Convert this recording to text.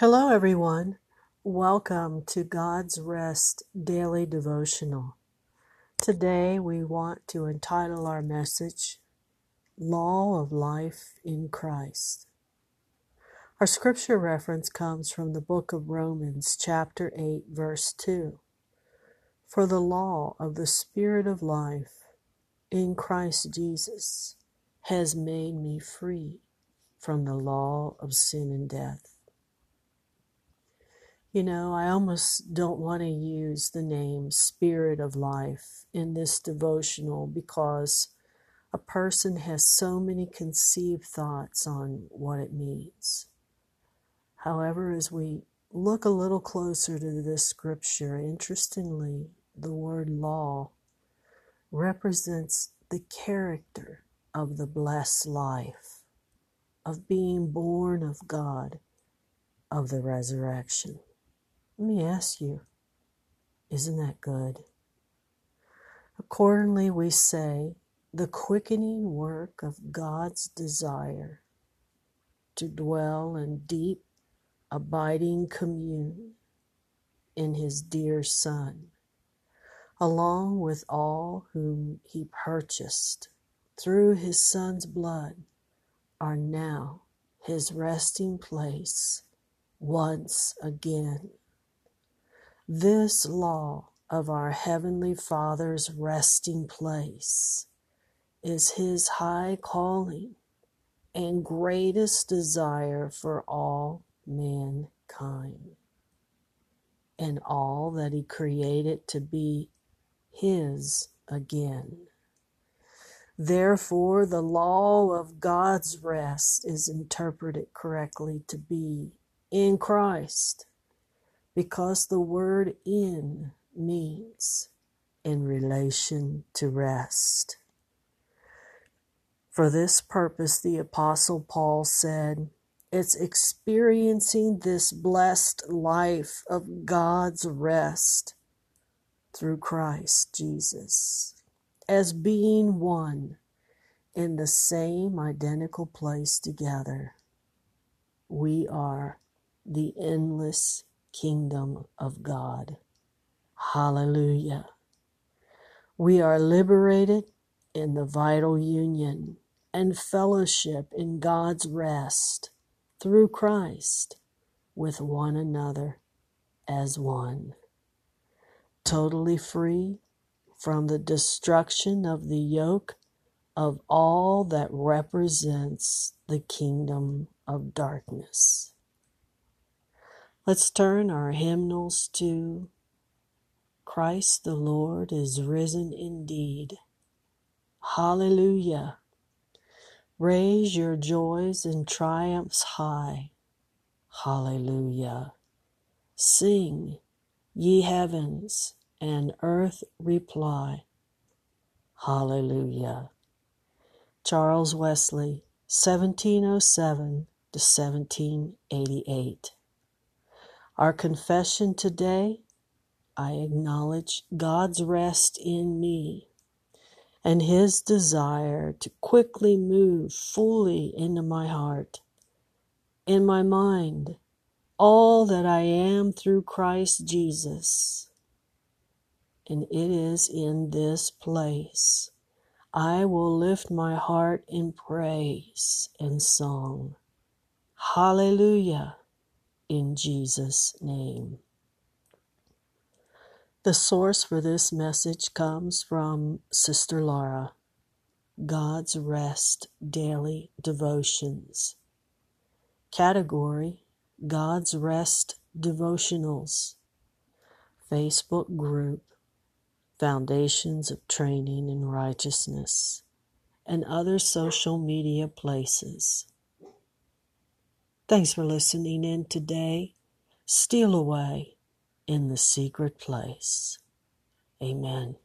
Hello, everyone. Welcome to God's Rest Daily Devotional. Today, we want to entitle our message Law of Life in Christ. Our scripture reference comes from the book of Romans, chapter 8, verse 2. For the law of the Spirit of life in Christ Jesus has made me free from the law of sin and death. You know, I almost don't want to use the name Spirit of Life in this devotional because a person has so many conceived thoughts on what it means. However, as we look a little closer to this scripture, interestingly, the word law represents the character of the blessed life, of being born of God, of the resurrection. Let me ask you, isn't that good? Accordingly, we say, the quickening work of God's desire to dwell in deep, abiding commune in His dear Son, along with all whom He purchased through His Son's blood, are now His resting place once again. This law of our Heavenly Father's resting place is His high calling and greatest desire for all mankind and all that He created to be His again. Therefore, the law of God's rest is interpreted correctly to be in Christ because the word in means in relation to rest. For this purpose, the Apostle Paul said, it's experiencing this blessed life of God's rest through Christ Jesus as being one in the same identical place together. We are the endless kingdom of God. Hallelujah. We are liberated in the vital union and fellowship in God's rest through Christ with one another as one. Totally free from the destruction of the yoke of all that represents the kingdom of darkness. Let's turn our hymnals to Christ the Lord is risen indeed. Hallelujah. Raise your joys and triumphs high. Hallelujah. Sing, ye heavens, and earth reply. Hallelujah. Charles Wesley, 1707 to 1788. Our confession today I acknowledge God's rest in me and His desire to quickly move fully into my heart, in my mind, all that I am through Christ Jesus. And it is in this place I will lift my heart in praise and song. Hallelujah in Jesus' name. The source for this message comes from Sister Laura, God's Rest Daily Devotions. Category God's Rest Devotionals. Facebook group Foundations of Training in Righteousness, and other social media places. Thanks for listening in today. Steal away in the secret place. Amen.